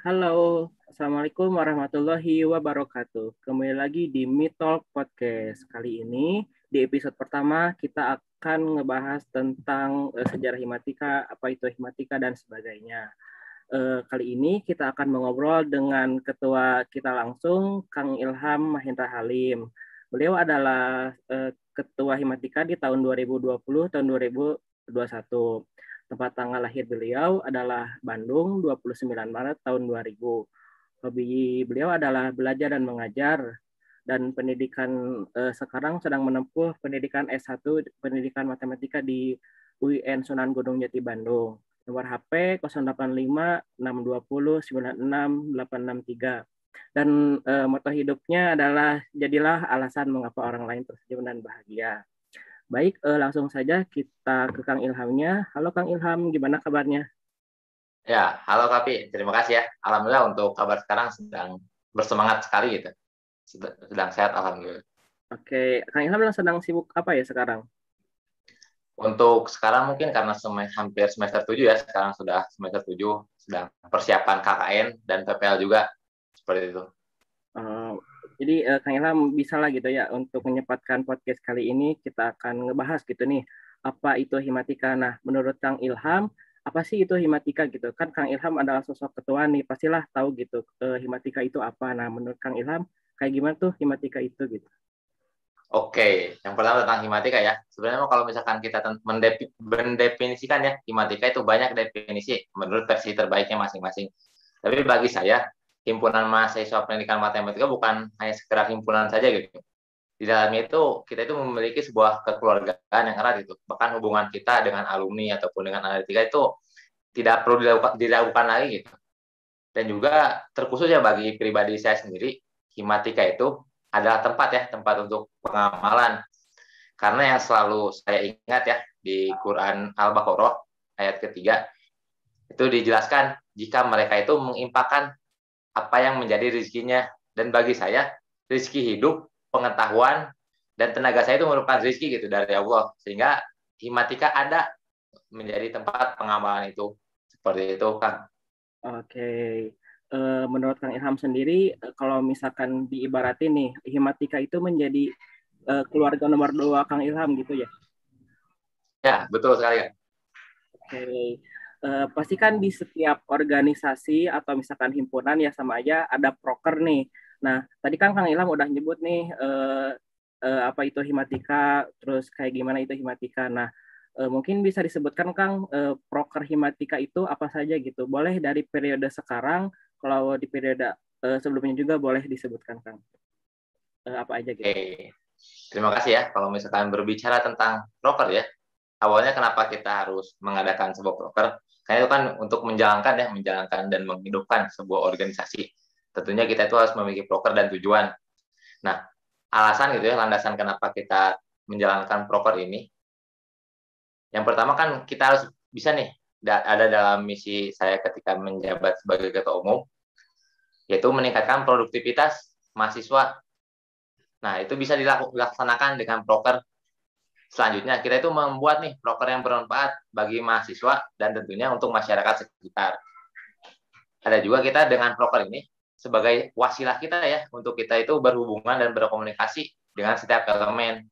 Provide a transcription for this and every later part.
Halo, Assalamualaikum warahmatullahi wabarakatuh. Kembali lagi di Mitol Podcast. Kali ini, di episode pertama, kita akan ngebahas tentang uh, sejarah himatika, apa itu himatika, dan sebagainya. Uh, kali ini kita akan mengobrol dengan ketua kita langsung, Kang Ilham Mahendra Halim. Beliau adalah uh, ketua himatika di tahun 2020, tahun 2021 Tempat tanggal lahir beliau adalah Bandung 29 Maret tahun 2000. Hobi beliau adalah belajar dan mengajar dan pendidikan eh, sekarang sedang menempuh pendidikan S1 pendidikan matematika di UIN Sunan Gunung Jati Bandung. Nomor HP 085 620 96 863. Dan eh, moto hidupnya adalah jadilah alasan mengapa orang lain tersenyum dan bahagia. Baik, eh, langsung saja kita ke Kang Ilhamnya. Halo Kang Ilham, gimana kabarnya? Ya, halo Kapi. Terima kasih ya. Alhamdulillah untuk kabar sekarang sedang bersemangat sekali gitu. Sedang sehat Alhamdulillah. Oke, Kang Ilham sedang sibuk apa ya sekarang? Untuk sekarang mungkin karena semester, hampir semester 7 ya, sekarang sudah semester 7, sedang persiapan KKN dan PPL juga, seperti itu. Uh, jadi uh, Kang Ilham bisa lah gitu ya untuk menyempatkan podcast kali ini kita akan ngebahas gitu nih apa itu himatika. Nah, menurut Kang Ilham apa sih itu himatika gitu? Kan Kang Ilham adalah sosok ketua nih, pastilah tahu gitu uh, himatika itu apa. Nah, menurut Kang Ilham kayak gimana tuh himatika itu gitu? Oke, yang pertama tentang himatika ya. Sebenarnya kalau misalkan kita mendefinisikan ya, himatika itu banyak definisi menurut versi terbaiknya masing-masing. Tapi bagi saya, himpunan mahasiswa pendidikan matematika bukan hanya sekedar himpunan saja gitu. Di dalamnya itu kita itu memiliki sebuah kekeluargaan yang erat itu. Bahkan hubungan kita dengan alumni ataupun dengan analitika itu tidak perlu dilakukan, dilakukan lagi gitu. Dan juga terkhusus ya bagi pribadi saya sendiri, himatika itu adalah tempat ya, tempat untuk pengamalan. Karena yang selalu saya ingat ya di Quran Al-Baqarah ayat ketiga itu dijelaskan jika mereka itu mengimpakan apa yang menjadi rezekinya. Dan bagi saya, rezeki hidup, pengetahuan, dan tenaga saya itu merupakan rezeki gitu dari Allah. Sehingga himatika ada menjadi tempat pengamalan itu. Seperti itu, Kang. Oke. Uh, menurut Kang Ilham sendiri, uh, kalau misalkan diibaratin nih, himatika itu menjadi uh, keluarga nomor dua Kang Ilham gitu ya? Ya, betul sekali. Oke uh, pasti kan di setiap organisasi atau misalkan himpunan ya sama aja ada proker nih. Nah, tadi kan Kang Ilham udah nyebut nih uh, uh, apa itu himatika, terus kayak gimana itu himatika. Nah, uh, mungkin bisa disebutkan Kang uh, proker himatika itu apa saja gitu. Boleh dari periode sekarang, kalau di periode uh, sebelumnya juga boleh disebutkan Kang. Uh, apa aja gitu. Oke. Terima kasih ya kalau misalkan berbicara tentang proker ya. Awalnya kenapa kita harus mengadakan sebuah proker? Karena itu kan untuk menjalankan ya, menjalankan dan menghidupkan sebuah organisasi. Tentunya kita itu harus memiliki proker dan tujuan. Nah, alasan gitu ya, landasan kenapa kita menjalankan proker ini. Yang pertama kan kita harus bisa nih, ada dalam misi saya ketika menjabat sebagai ketua umum, yaitu meningkatkan produktivitas mahasiswa. Nah, itu bisa dilaksanakan dengan proker Selanjutnya, kita itu membuat nih proker yang bermanfaat bagi mahasiswa dan tentunya untuk masyarakat sekitar. Ada juga kita dengan proker ini sebagai wasilah kita ya untuk kita itu berhubungan dan berkomunikasi dengan setiap elemen.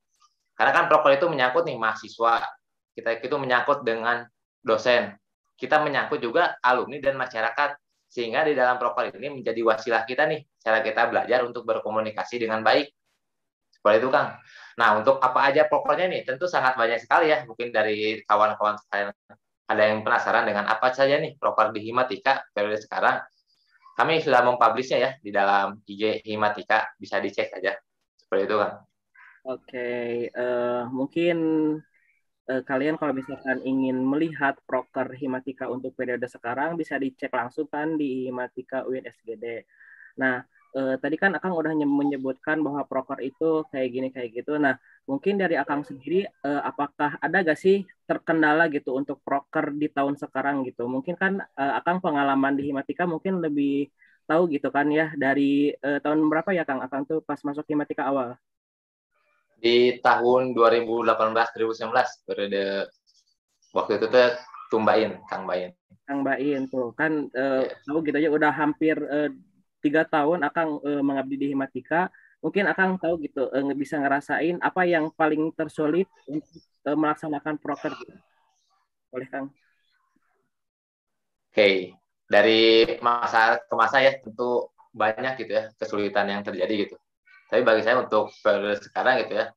Karena kan proker itu menyangkut nih mahasiswa, kita itu menyangkut dengan dosen, kita menyangkut juga alumni dan masyarakat sehingga di dalam proker ini menjadi wasilah kita nih cara kita belajar untuk berkomunikasi dengan baik. Seperti itu Kang. Nah, untuk apa aja pokoknya nih, tentu sangat banyak sekali ya. Mungkin dari kawan-kawan saya ada yang penasaran dengan apa saja nih proper di Himatika periode sekarang. Kami sudah mempublishnya ya di dalam IG Himatika, bisa dicek aja. Seperti itu kan. Oke, uh, mungkin uh, kalian kalau misalkan ingin melihat proker Himatika untuk periode sekarang bisa dicek langsung kan di Himatika UNSGD. Nah, eh, tadi kan Akang udah menyebutkan bahwa proker itu kayak gini kayak gitu. Nah, mungkin dari Akang sendiri eh, apakah ada gak sih terkendala gitu untuk proker di tahun sekarang gitu? Mungkin kan eh, Akang pengalaman di Himatika mungkin lebih tahu gitu kan ya dari eh, tahun berapa ya Kang Akang tuh pas masuk Himatika awal? Di tahun 2018 2019 periode waktu itu tuh Tumbain, Kang Bain. Kang Bain tuh kan uh, tahu gitu aja udah hampir uh, tiga tahun Akang uh, mengabdi di Himatika. Mungkin Akang tahu gitu uh, bisa ngerasain apa yang paling tersulit untuk uh, melaksanakan proker gitu. Boleh Kang? Oke, okay. dari masa ke masa ya tentu banyak gitu ya kesulitan yang terjadi gitu. Tapi bagi saya untuk sekarang gitu ya,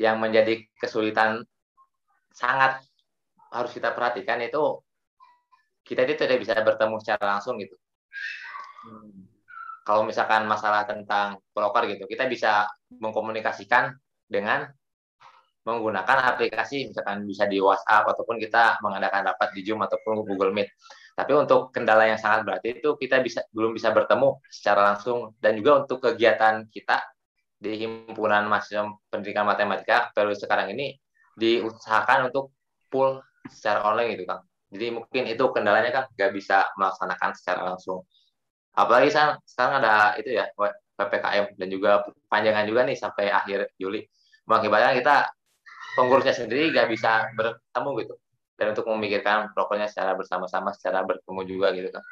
yang menjadi kesulitan sangat harus kita perhatikan itu kita itu tidak bisa bertemu secara langsung gitu. Kalau misalkan masalah tentang broker gitu, kita bisa mengkomunikasikan dengan menggunakan aplikasi, misalkan bisa di WhatsApp ataupun kita mengadakan rapat di Zoom ataupun Google Meet. Tapi untuk kendala yang sangat berat itu kita bisa belum bisa bertemu secara langsung dan juga untuk kegiatan kita di himpunan mahasiswa pendidikan matematika periode sekarang ini diusahakan untuk full secara online gitu Kang. Jadi mungkin itu kendalanya kan nggak bisa melaksanakan secara langsung. Apalagi sekarang, sekarang ada itu ya PPKM dan juga panjangan juga nih sampai akhir Juli. Mengakibatkan kita pengurusnya sendiri nggak bisa bertemu gitu. Dan untuk memikirkan prokernya secara bersama-sama, secara bertemu juga gitu kan.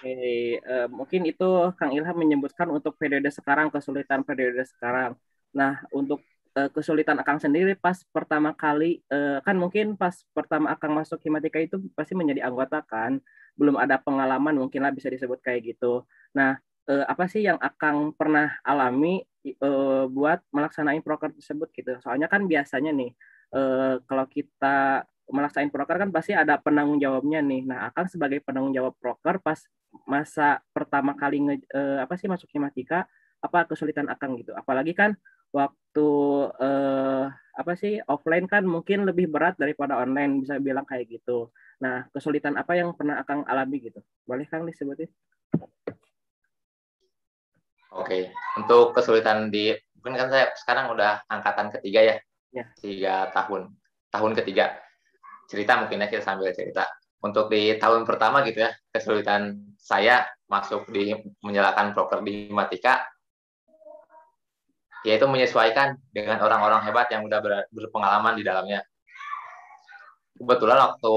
Oke, uh, mungkin itu Kang Ilham menyebutkan untuk periode sekarang kesulitan periode sekarang. Nah, untuk uh, kesulitan Akang sendiri pas pertama kali uh, kan mungkin pas pertama Akang masuk Himatika itu pasti menjadi anggota kan. Belum ada pengalaman mungkin lah bisa disebut kayak gitu. Nah uh, apa sih yang Akang pernah alami buat melaksanain proker tersebut gitu? Soalnya kan biasanya nih kalau kita melaksanain proker kan pasti ada penanggung jawabnya nih. Nah Akang sebagai penanggung jawab proker pas masa pertama kali nge, apa sih masuk Himatika apa kesulitan Akang gitu? Apalagi kan waktu uh, apa sih offline kan mungkin lebih berat daripada online bisa bilang kayak gitu. Nah kesulitan apa yang pernah Akang alami gitu? Boleh Kang disebutin? Oke, untuk kesulitan di mungkin kan saya sekarang udah angkatan ketiga ya, ya. tiga tahun, tahun ketiga. Cerita mungkin ya kita sambil cerita. Untuk di tahun pertama gitu ya, kesulitan saya masuk di menjalankan proker di Matika yaitu menyesuaikan dengan orang-orang hebat yang udah ber, berpengalaman di dalamnya. Kebetulan waktu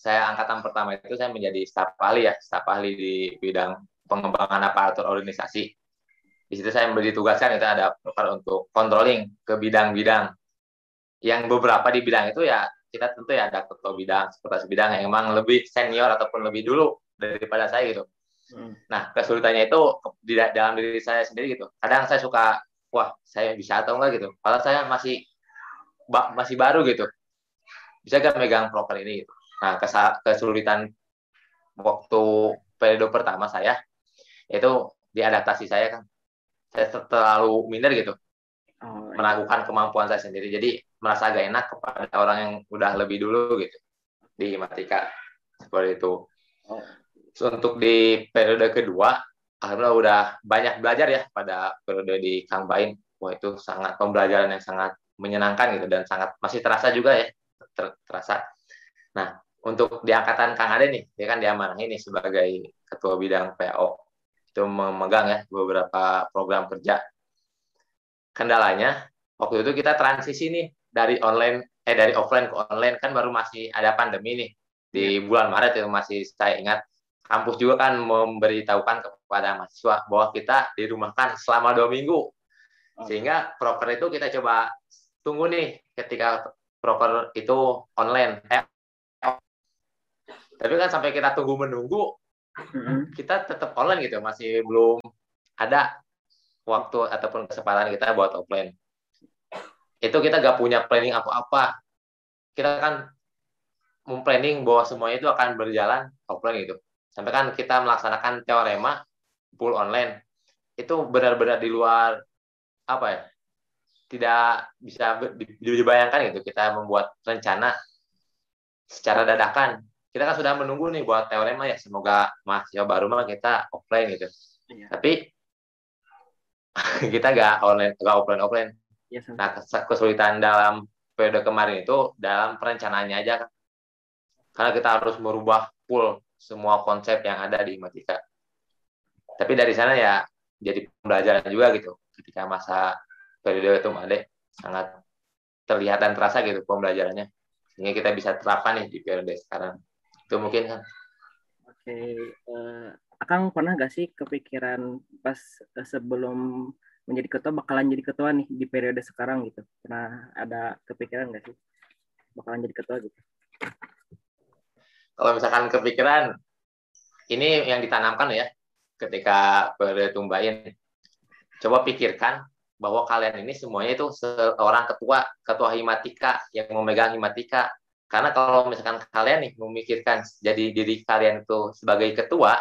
saya angkatan pertama itu saya menjadi staf ahli ya, staf ahli di bidang pengembangan aparatur organisasi. Di situ saya ditugaskan itu ada untuk controlling ke bidang-bidang. Yang beberapa di bidang itu ya kita tentu ya ada ketua bidang, sekretaris bidang yang memang lebih senior ataupun lebih dulu daripada saya gitu. Hmm. Nah kesulitannya itu di dalam diri saya sendiri gitu. Kadang saya suka wah saya bisa atau enggak gitu. Padahal saya masih masih baru gitu. Bisa gak megang proker ini gitu? Nah kesulitan waktu periode pertama saya itu diadaptasi saya kan. Saya terlalu minder gitu. Oh, iya. melakukan kemampuan saya sendiri. Jadi merasa agak enak kepada orang yang udah lebih dulu gitu. Di matika seperti itu. Oh. untuk di periode kedua alhamdulillah udah banyak belajar ya pada periode di Kang Bain. Wah itu sangat pembelajaran yang sangat menyenangkan gitu dan sangat masih terasa juga ya ter, terasa. Nah untuk di angkatan Kang Ade nih, dia kan diamanahi nih sebagai ketua bidang PO itu memegang ya beberapa program kerja. Kendalanya waktu itu kita transisi nih dari online eh dari offline ke online kan baru masih ada pandemi nih di iya. bulan Maret itu masih saya ingat kampus juga kan memberitahukan kepada mahasiswa bahwa kita dirumahkan selama dua minggu. Sehingga proker itu kita coba tunggu nih ketika proker itu online. Eh, tapi kan sampai kita tunggu menunggu, mm-hmm. kita tetap online gitu, masih belum ada waktu ataupun kesempatan kita buat offline. Itu kita gak punya planning apa-apa. Kita kan memplanning bahwa semuanya itu akan berjalan offline gitu sampai kan kita melaksanakan teorema full online itu benar-benar di luar apa ya tidak bisa dibayangkan gitu kita membuat rencana secara dadakan. Kita kan sudah menunggu nih buat teorema ya semoga mahasiswa baru mah kita offline gitu. Iya. tapi kita nggak online nggak offline offline. Ya, nah kesulitan dalam periode kemarin itu dalam perencanaannya aja kan karena kita harus merubah full semua konsep yang ada di Matika. Tapi dari sana ya jadi pembelajaran juga gitu. Ketika masa periode itu ada sangat terlihat dan terasa gitu pembelajarannya. Sehingga kita bisa terapkan nih di periode sekarang. Itu mungkin kan oke uh, akang pernah gak sih kepikiran pas uh, sebelum menjadi ketua bakalan jadi ketua nih di periode sekarang gitu? Pernah ada kepikiran gak sih bakalan jadi ketua gitu? Kalau misalkan kepikiran ini yang ditanamkan ya ketika periode tumbain coba pikirkan bahwa kalian ini semuanya itu seorang ketua ketua himatika yang memegang himatika. Karena kalau misalkan kalian nih memikirkan jadi diri kalian itu sebagai ketua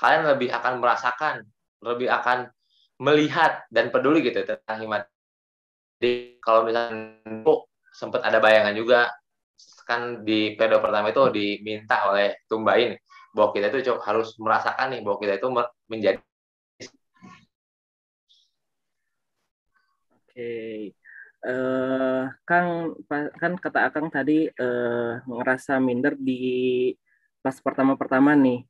kalian lebih akan merasakan lebih akan melihat dan peduli gitu tentang himat jadi kalau misalkan oh, sempat ada bayangan juga kan di periode pertama itu diminta oleh Tumbain bahwa kita itu harus merasakan nih bahwa kita itu menjadi okay. uh, eh, Kang kan kata Akang tadi uh, ngerasa minder di pas pertama-pertama nih.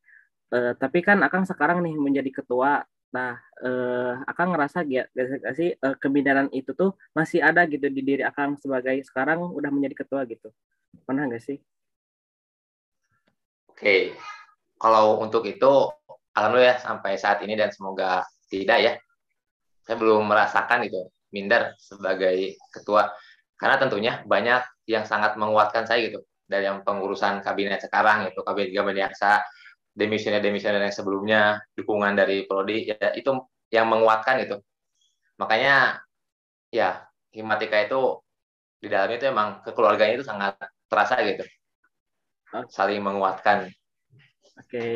Uh, tapi kan Akang sekarang nih menjadi ketua. Nah, uh, Akang ngerasa gak, gak sih uh, keminderan itu tuh masih ada gitu di diri Akang sebagai sekarang udah menjadi ketua gitu. Pernah nggak sih? Oke, okay. Kalau untuk itu alhamdulillah sampai saat ini dan semoga tidak ya. Saya belum merasakan itu minder sebagai ketua. Karena tentunya banyak yang sangat menguatkan saya gitu dari yang pengurusan kabinet sekarang itu kabinet kabinet yaksa demisioner demisioner yang sebelumnya dukungan dari prodi ya itu yang menguatkan gitu. Makanya ya himatika itu di dalamnya itu emang kekeluarganya itu sangat terasa gitu. Saling menguatkan okay.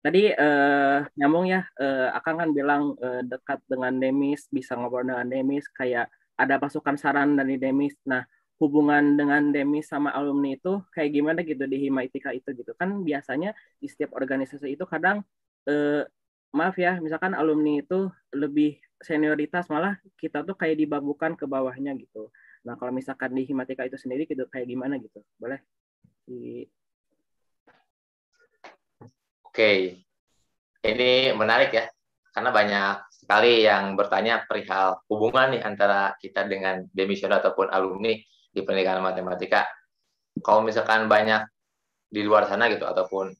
Tadi uh, nyambung ya, uh, Akang kan bilang uh, dekat dengan Demis, bisa ngobrol dengan Demis, kayak ada pasukan saran dari Demis. Nah, hubungan dengan Demis sama alumni itu kayak gimana gitu di Himaitika itu gitu kan biasanya di setiap organisasi itu kadang uh, maaf ya misalkan alumni itu lebih senioritas malah kita tuh kayak dibabukan ke bawahnya gitu nah kalau misalkan di Himatika itu sendiri gitu kayak gimana gitu boleh di Oke, ini menarik ya, karena banyak sekali yang bertanya perihal hubungan nih antara kita dengan demisioner ataupun alumni di pendidikan matematika. Kalau misalkan banyak di luar sana gitu, ataupun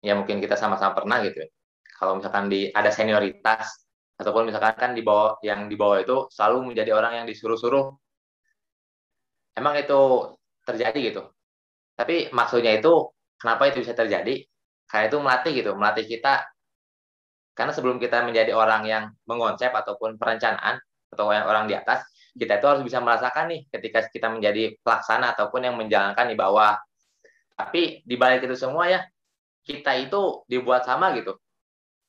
ya mungkin kita sama-sama pernah gitu, kalau misalkan di ada senioritas ataupun misalkan kan di bawah yang di bawah itu selalu menjadi orang yang disuruh-suruh, emang itu terjadi gitu. Tapi maksudnya itu kenapa itu bisa terjadi? Karena itu melatih gitu melatih kita. Karena sebelum kita menjadi orang yang mengonsep ataupun perencanaan atau yang orang di atas kita itu harus bisa merasakan nih ketika kita menjadi pelaksana ataupun yang menjalankan di bawah. Tapi di balik itu semua ya kita itu dibuat sama gitu.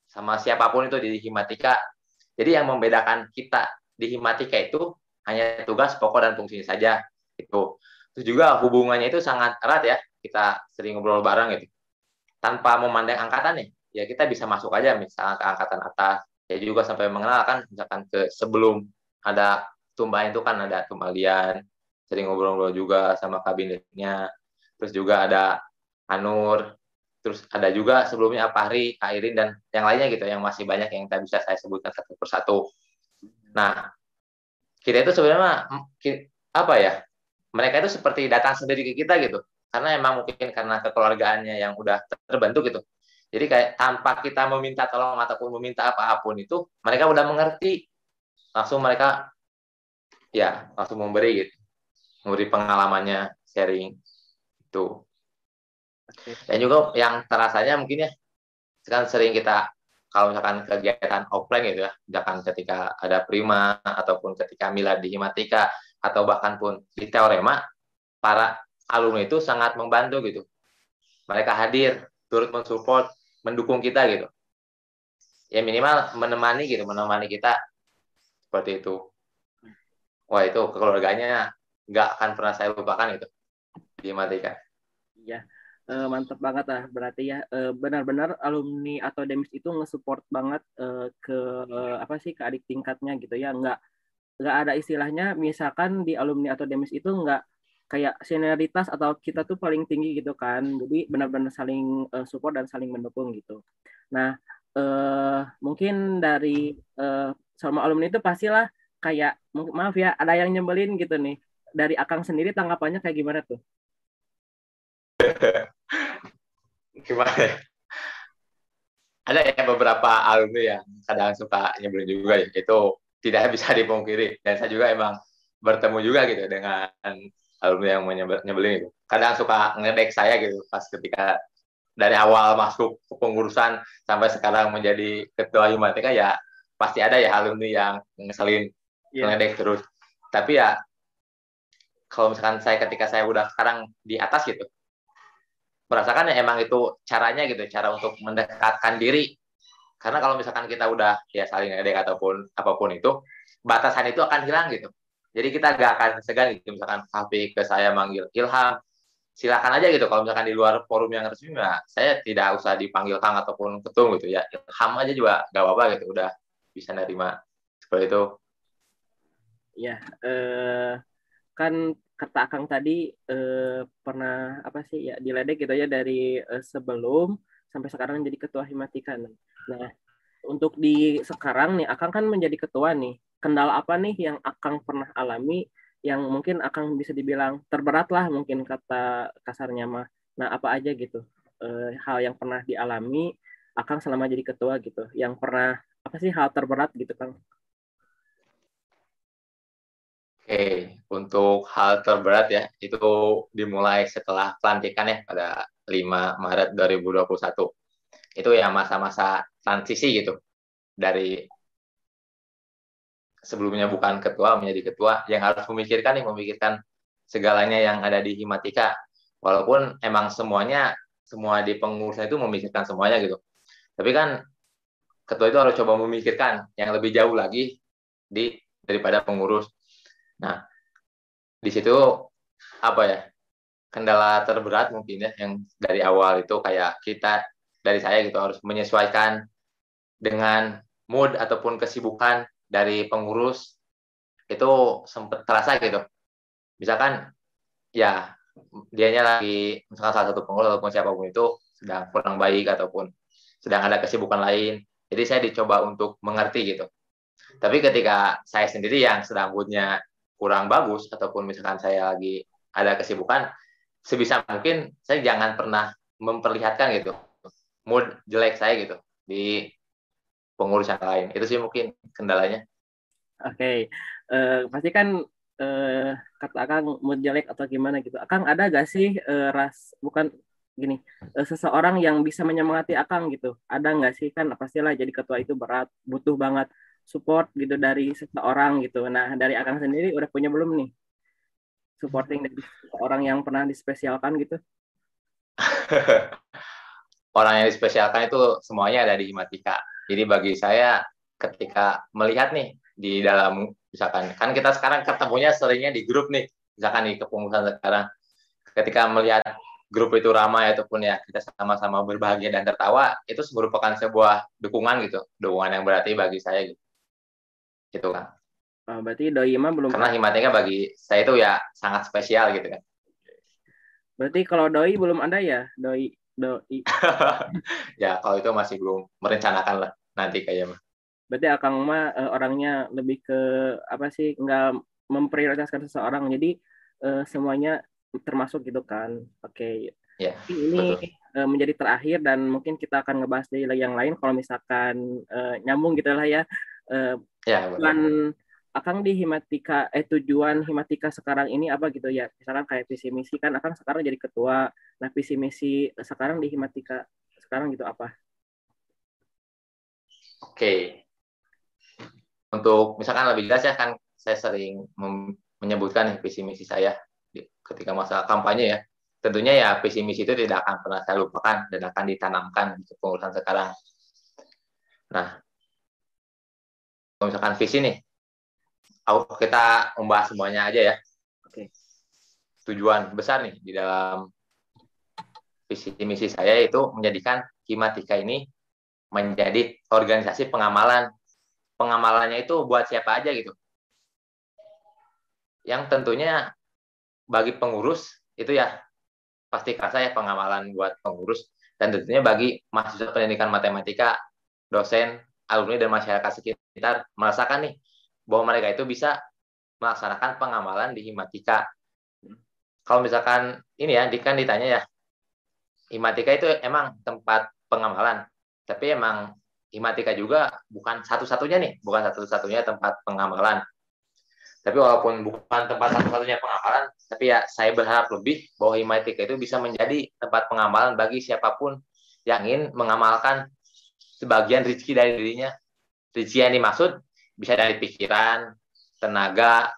Sama siapa pun itu di himatika. Jadi yang membedakan kita di himatika itu hanya tugas pokok dan fungsinya saja itu terus juga hubungannya itu sangat erat ya. Kita sering ngobrol bareng gitu tanpa memandang angkatan nih ya kita bisa masuk aja misalnya ke angkatan atas ya juga sampai mengenal kan misalkan ke sebelum ada tumbang itu kan ada tumbalian sering ngobrol-ngobrol juga sama kabinetnya terus juga ada Anur terus ada juga sebelumnya Apahri, Kairin dan yang lainnya gitu yang masih banyak yang tak bisa saya sebutkan satu persatu. Nah, kita itu sebenarnya apa ya? Mereka itu seperti datang sendiri ke kita gitu karena emang mungkin karena kekeluargaannya yang udah terbentuk gitu. Jadi kayak tanpa kita meminta tolong ataupun meminta apa pun itu mereka udah mengerti. Langsung mereka ya langsung memberi gitu. Memberi pengalamannya sharing. Itu. Dan juga yang terasanya mungkin ya sekarang sering kita kalau misalkan kegiatan offline gitu ya misalkan ketika ada prima ataupun ketika milad di himatika atau bahkan pun di teorema para alumni itu sangat membantu gitu. Mereka hadir, turut mensupport, mendukung kita gitu. Ya minimal menemani gitu, menemani kita seperti itu. Wah itu keluarganya nggak akan pernah saya lupakan itu di Matika. Iya, uh, mantap banget lah. Berarti ya uh, benar-benar alumni atau demis itu nge-support banget uh, ke uh, apa sih ke adik tingkatnya gitu ya. Nggak nggak ada istilahnya misalkan di alumni atau demis itu nggak kayak senioritas atau kita tuh paling tinggi gitu kan jadi benar-benar saling uh, support dan saling mendukung gitu nah uh, mungkin dari uh, sama alumni itu pastilah kayak maaf ya ada yang nyebelin gitu nih dari akang sendiri tanggapannya kayak gimana tuh Gimana ya? Ada ya beberapa alumni yang kadang suka nyebelin juga ya. Itu tidak bisa dipungkiri. Dan saya juga emang bertemu juga gitu dengan alumni yang nyebelin itu. Kadang suka ngedek saya gitu pas ketika dari awal masuk ke pengurusan sampai sekarang menjadi ketua Humatika ya pasti ada ya alumni yang ngeselin yeah. ngedek terus. Tapi ya kalau misalkan saya ketika saya udah sekarang di atas gitu merasakan ya emang itu caranya gitu cara untuk mendekatkan diri karena kalau misalkan kita udah ya saling ngedek ataupun apa pun itu batasan itu akan hilang gitu jadi kita gak akan segan gitu misalkan HP ke saya manggil Ilham silakan aja gitu kalau misalkan di luar forum yang resmi ya saya tidak usah dipanggil Kang ataupun ketum gitu ya Ilham aja juga gak apa-apa gitu udah bisa nerima seperti itu ya eh, kan kata Kang tadi eh, pernah apa sih ya diledek gitu ya dari eh, sebelum sampai sekarang jadi ketua Himatika. Nah, untuk di sekarang nih Akang kan menjadi ketua nih. Kendala apa nih yang Akang pernah alami yang mungkin Akang bisa dibilang terberat lah mungkin kata kasarnya mah. Nah, apa aja gitu eh, hal yang pernah dialami Akang selama jadi ketua gitu. Yang pernah apa sih hal terberat gitu Kang? Oke, untuk hal terberat ya, itu dimulai setelah pelantikan ya pada 5 Maret 2021. Itu ya masa-masa transisi gitu. Dari sebelumnya bukan ketua menjadi ketua yang harus memikirkan nih memikirkan segalanya yang ada di Himatika. Walaupun emang semuanya semua di pengurusan itu memikirkan semuanya gitu. Tapi kan ketua itu harus coba memikirkan yang lebih jauh lagi di daripada pengurus Nah, di situ apa ya kendala terberat mungkin ya yang dari awal itu kayak kita dari saya gitu harus menyesuaikan dengan mood ataupun kesibukan dari pengurus itu sempat terasa gitu. Misalkan ya dianya lagi misalkan salah satu pengurus ataupun siapa pun itu sedang kurang baik ataupun sedang ada kesibukan lain. Jadi saya dicoba untuk mengerti gitu. Tapi ketika saya sendiri yang sedang moodnya kurang bagus ataupun misalkan saya lagi ada kesibukan sebisa mungkin saya jangan pernah memperlihatkan gitu mood jelek saya gitu di pengurus yang lain itu sih mungkin kendalanya oke okay. uh, eh, pasti kan uh, kata akang mood jelek atau gimana gitu akang ada gak sih uh, ras bukan gini uh, seseorang yang bisa menyemangati akang gitu ada nggak sih kan pastilah jadi ketua itu berat butuh banget support gitu dari seseorang gitu. Nah, dari Akang sendiri udah punya belum nih supporting dari orang yang pernah dispesialkan gitu? orang yang dispesialkan itu semuanya ada di Himatika. Jadi bagi saya ketika melihat nih di dalam misalkan kan kita sekarang ketemunya seringnya di grup nih, misalkan di kepengurusan sekarang. Ketika melihat grup itu ramai ataupun ya kita sama-sama berbahagia dan tertawa, itu merupakan sebuah dukungan gitu, dukungan yang berarti bagi saya gitu gitu kan. Oh, berarti doi mah belum karena himatika bagi saya itu ya sangat spesial gitu kan. Berarti kalau doi belum ada ya doi doi. ya kalau itu masih belum merencanakan lah nanti kayaknya mah. Berarti akang mah uh, orangnya lebih ke apa sih nggak memprioritaskan seseorang jadi uh, semuanya termasuk gitu kan. Oke. Okay. Ya, ini betul. Uh, menjadi terakhir dan mungkin kita akan ngebahas dari yang lain kalau misalkan uh, nyambung gitu lah ya. Uh, ya, tujuan Akang di Himatika eh tujuan Himatika sekarang ini apa gitu ya misalkan kayak visi misi kan Akang sekarang jadi ketua nah visi misi sekarang di Himatika sekarang gitu apa Oke untuk misalkan lebih jelas ya kan saya sering menyebutkan visi misi saya ketika masa kampanye ya tentunya ya visi misi itu tidak akan pernah saya lupakan dan akan ditanamkan di pengurusan sekarang nah kalau misalkan visi nih, kita membahas semuanya aja ya. Oke. Tujuan besar nih di dalam visi misi saya itu menjadikan Himatika ini menjadi organisasi pengamalan. Pengamalannya itu buat siapa aja gitu. Yang tentunya bagi pengurus itu ya pasti kerasa ya pengamalan buat pengurus dan tentunya bagi mahasiswa pendidikan matematika, dosen, alumni dan masyarakat sekitar merasakan nih bahwa mereka itu bisa melaksanakan pengamalan di Himatika. Kalau misalkan ini ya, kan ditanya ya, Himatika itu emang tempat pengamalan, tapi emang Himatika juga bukan satu-satunya nih, bukan satu-satunya tempat pengamalan. Tapi walaupun bukan tempat satu-satunya pengamalan, tapi ya saya berharap lebih bahwa Himatika itu bisa menjadi tempat pengamalan bagi siapa pun yang ingin mengamalkan sebagian rezeki dari dirinya. Rezeki yang dimaksud bisa dari pikiran, tenaga,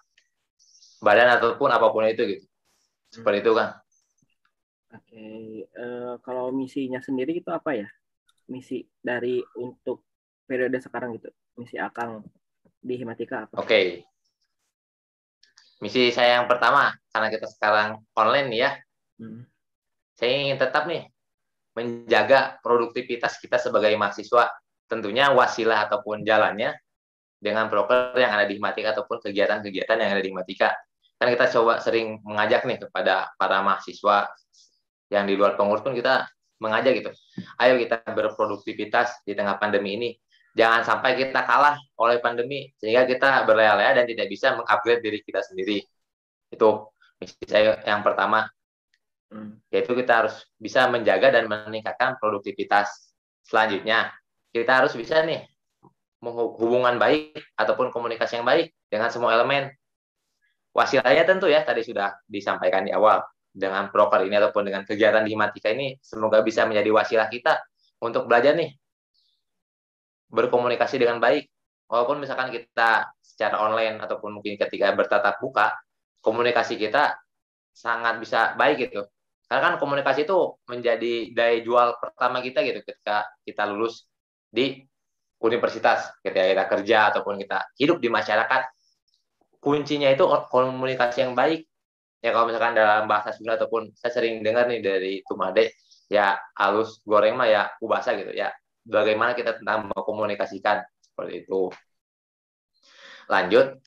badan ataupun apa pun itu gitu. Seperti itu kan. Oke, uh, kalau misinya sendiri itu apa ya? Misi dari untuk periode sekarang gitu, misi Akang di Himatika apa? Oke. Misi saya yang pertama, karena kita sekarang online ya, hmm. saya ingin tetap nih menjaga produktivitas kita sebagai mahasiswa. Tentunya wasilah ataupun jalannya dengan proker yang ada di Himatika ataupun kegiatan-kegiatan yang ada di Himatika. Kan kita coba sering mengajak nih kepada para mahasiswa yang di luar pengurus pun kita mengajak gitu. Ayo kita berproduktivitas di tengah pandemi ini. Jangan sampai kita kalah oleh pandemi sehingga kita berlea-lea dan tidak bisa mengupgrade diri kita sendiri. Itu misi saya yang pertama. Hmm. Yaitu kita harus bisa menjaga dan meningkatkan produktivitas. Selanjutnya, kita harus bisa nih hubungan baik ataupun komunikasi yang baik dengan semua elemen. Wasilanya tentu ya tadi sudah disampaikan di awal dengan proker ini ataupun dengan kegiatan di Himatika ini semoga bisa menjadi wasilah kita untuk belajar nih. Berkomunikasi dengan baik. Walaupun misalkan kita secara online ataupun mungkin ketika bertatap muka komunikasi kita sangat bisa baik gitu. Karena kan komunikasi itu menjadi daya jual pertama kita gitu ketika kita lulus di universitas. Ketika kita kerja ataupun kita hidup di masyarakat kuncinya itu komunikasi yang baik ya kalau misalkan dalam bahasa Sunda ataupun saya sering dengar nih dari Tumade ya halus goreng mah ya ubasa gitu ya. Bagaimana kita tentang mengkomunikasikan seperti itu. Lanjut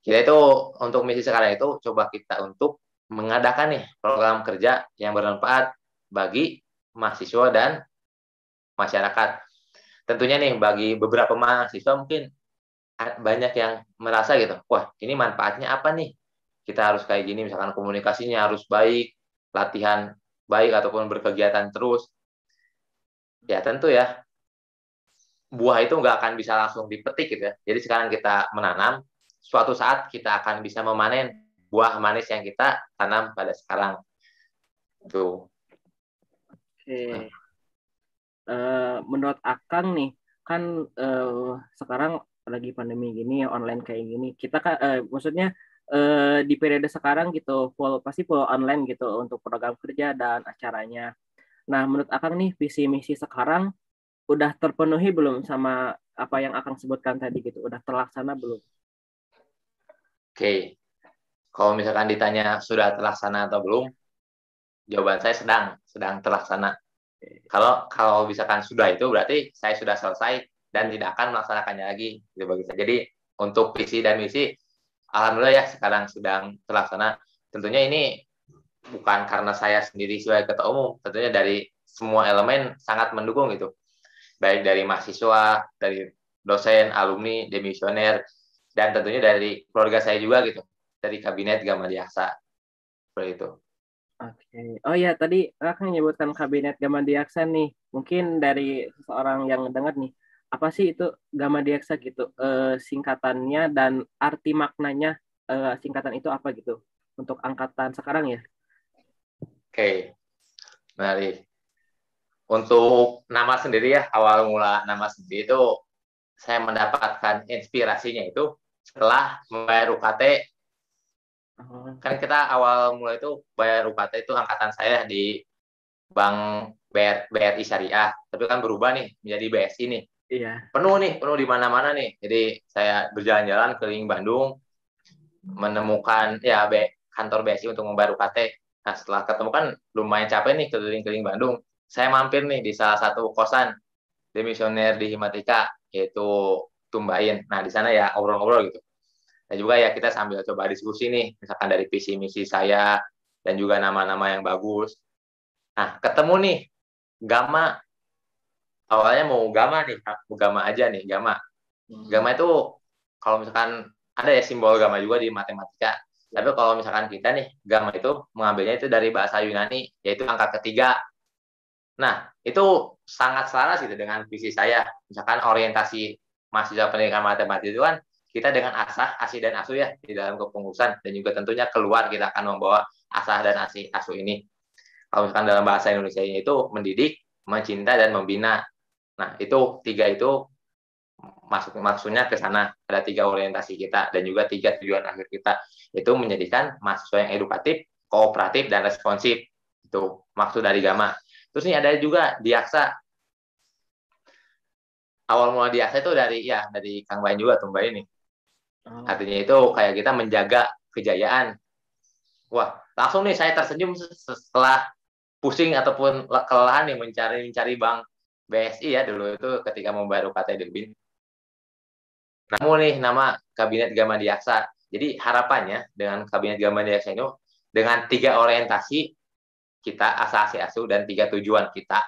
kita itu untuk misi sekarang itu coba kita untuk mengadakan nih program kerja yang bermanfaat bagi mahasiswa dan masyarakat. Tentunya nih bagi beberapa mahasiswa mungkin banyak yang merasa gitu wah ini manfaatnya apa nih kita harus kayak gini misalkan komunikasinya harus baik latihan baik ataupun berkegiatan terus ya tentu ya buah itu nggak akan bisa langsung dipetik gitu ya. Jadi sekarang kita menanam suatu saat kita akan bisa memanen buah manis yang kita tanam pada sekarang. Itu oke. Uh, menurut akang nih kan uh, sekarang lagi pandemi gini online kayak gini kita kan uh, maksudnya uh, di periode sekarang gitu full pasti full online gitu untuk program kerja dan acaranya. Nah, menurut Akang nih visi misi sekarang udah terpenuhi belum sama apa yang Akang sebutkan tadi gitu? Udah terlaksana belum? Oke. Okay. Kalau misalkan ditanya sudah terlaksana atau belum, jawaban saya sedang sedang terlaksana. Kalau kalau misalkan sudah itu berarti saya sudah selesai dan tidak akan melaksanakannya lagi gitu. Jadi untuk visi dan misi alhamdulillah ya sekarang sedang terlaksana. Tentunya ini bukan karena saya sendiri sebagai ketua umum, tentunya dari semua elemen sangat mendukung gitu. Baik dari mahasiswa, dari dosen, alumni, demisioner, dan tentunya dari keluarga saya juga gitu, dari kabinet Gama Diaksa. Seperti itu. Oke. Oh ya, tadi akan menyebutkan kabinet Gama Diaksa nih. Mungkin dari seseorang yang dengar nih, apa sih itu gamma diaksa gitu e, singkatannya dan arti maknanya e, singkatan itu apa gitu untuk angkatan sekarang ya? Oke mari untuk nama sendiri ya awal mula nama sendiri itu saya mendapatkan inspirasinya itu setelah membayar UKT oh. kan kita awal mulai itu bayar UKT itu angkatan saya di Bank BRI Syariah. Tapi kan berubah nih menjadi BSI nih Iya. Penuh nih, penuh di mana-mana nih. Jadi saya berjalan-jalan keliling Bandung, menemukan ya B, kantor BSI untuk membayar UKT. Nah setelah ketemu kan lumayan capek nih keliling-keliling Bandung. Saya mampir nih di salah satu kosan demisioner di Himatika yaitu Tumbain. Nah di sana ya ngobrol-ngobrol gitu. Dan juga ya kita sambil coba diskusi nih, misalkan dari visi misi saya dan juga nama-nama yang bagus. Nah ketemu nih Gama awalnya mau gamma nih mau gamma aja nih gamma hmm. gamma itu kalau misalkan ada ya simbol gamma juga di matematika tapi kalau misalkan kita nih gamma itu mengambilnya itu dari bahasa Yunani yaitu angka ketiga Nah, itu sangat selaras gitu dengan visi saya. Misalkan orientasi mahasiswa pendidikan matematika itu kan kita dengan asah, asih dan asuh ya di dalam kepengurusan dan juga tentunya keluar kita akan membawa asah dan asih asuh ini. Kalau misalkan dalam bahasa Indonesia ini itu mendidik, mencinta dan membina. Nah, itu tiga itu masuk maksudnya ke sana ada tiga orientasi kita dan juga tiga tujuan akhir kita itu menjadikan mahasiswa yang edukatif, kooperatif dan responsif. Itu maksud dari Gama. Terus nih ada juga Diaksa. Awal mula Diaksa itu dari ya dari Kang Bayin juga tuh Mbak ini. Oh. Artinya itu kayak kita menjaga kejayaan. Wah, langsung nih saya tersenyum setelah pusing ataupun kelelahan nih mencari mencari bank BSI ya dulu itu ketika membayar UKT di BIN. Namun nih nama Kabinet Gama Diaksa. Jadi harapannya dengan Kabinet Gama Diaksa ini dengan tiga orientasi kita asasi asu dan tiga tujuan kita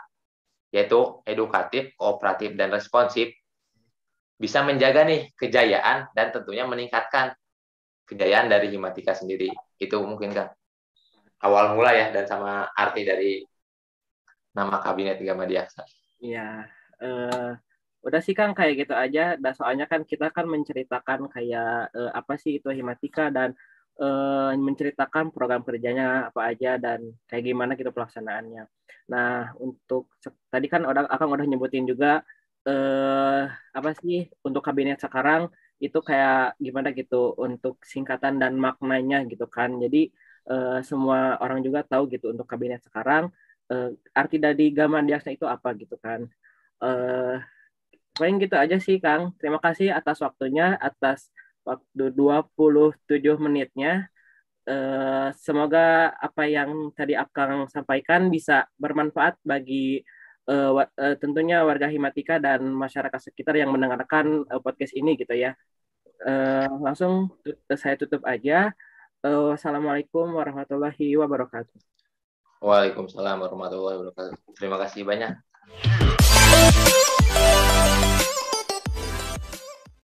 yaitu edukatif, kooperatif dan responsif bisa menjaga nih kejayaan dan tentunya meningkatkan kejayaan dari Himatika sendiri. Itu mungkin kan awal mula ya dan sama arti dari nama kabinet Gama Diaksa. Iya, uh, udah sih kan kayak gitu aja. Dan soalnya kan kita kan menceritakan kayak uh, apa sih itu Himatika dan uh, menceritakan program kerjanya apa aja dan kayak gimana gitu pelaksanaannya. Nah, untuk tadi kan orang akan udah nyebutin juga uh, apa sih untuk kabinet sekarang itu kayak gimana gitu untuk singkatan dan maknanya gitu kan. Jadi uh, semua orang juga tahu gitu untuk kabinet sekarang uh, arti dari Gaman Diaksa itu apa gitu kan. Uh, paling gitu aja sih Kang. Terima kasih atas waktunya, atas waktu 27 menitnya. Uh, semoga apa yang tadi Akang sampaikan bisa bermanfaat bagi uh, uh, tentunya warga Himatika dan masyarakat sekitar yang mendengarkan uh, podcast ini gitu ya. Uh, langsung saya tutup aja. Uh, Wassalamualaikum warahmatullahi wabarakatuh. Waalaikumsalam warahmatullahi wabarakatuh. Terima kasih banyak.